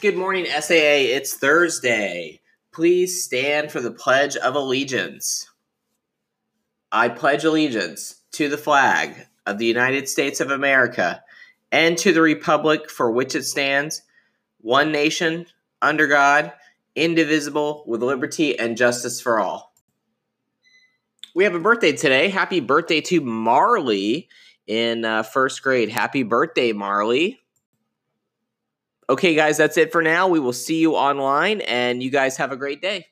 Good morning, SAA. It's Thursday. Please stand for the Pledge of Allegiance. I pledge allegiance to the flag of the United States of America and to the Republic for which it stands, one nation, under God, indivisible, with liberty and justice for all. We have a birthday today. Happy birthday to Marley in uh, first grade. Happy birthday, Marley. Okay, guys, that's it for now. We will see you online, and you guys have a great day.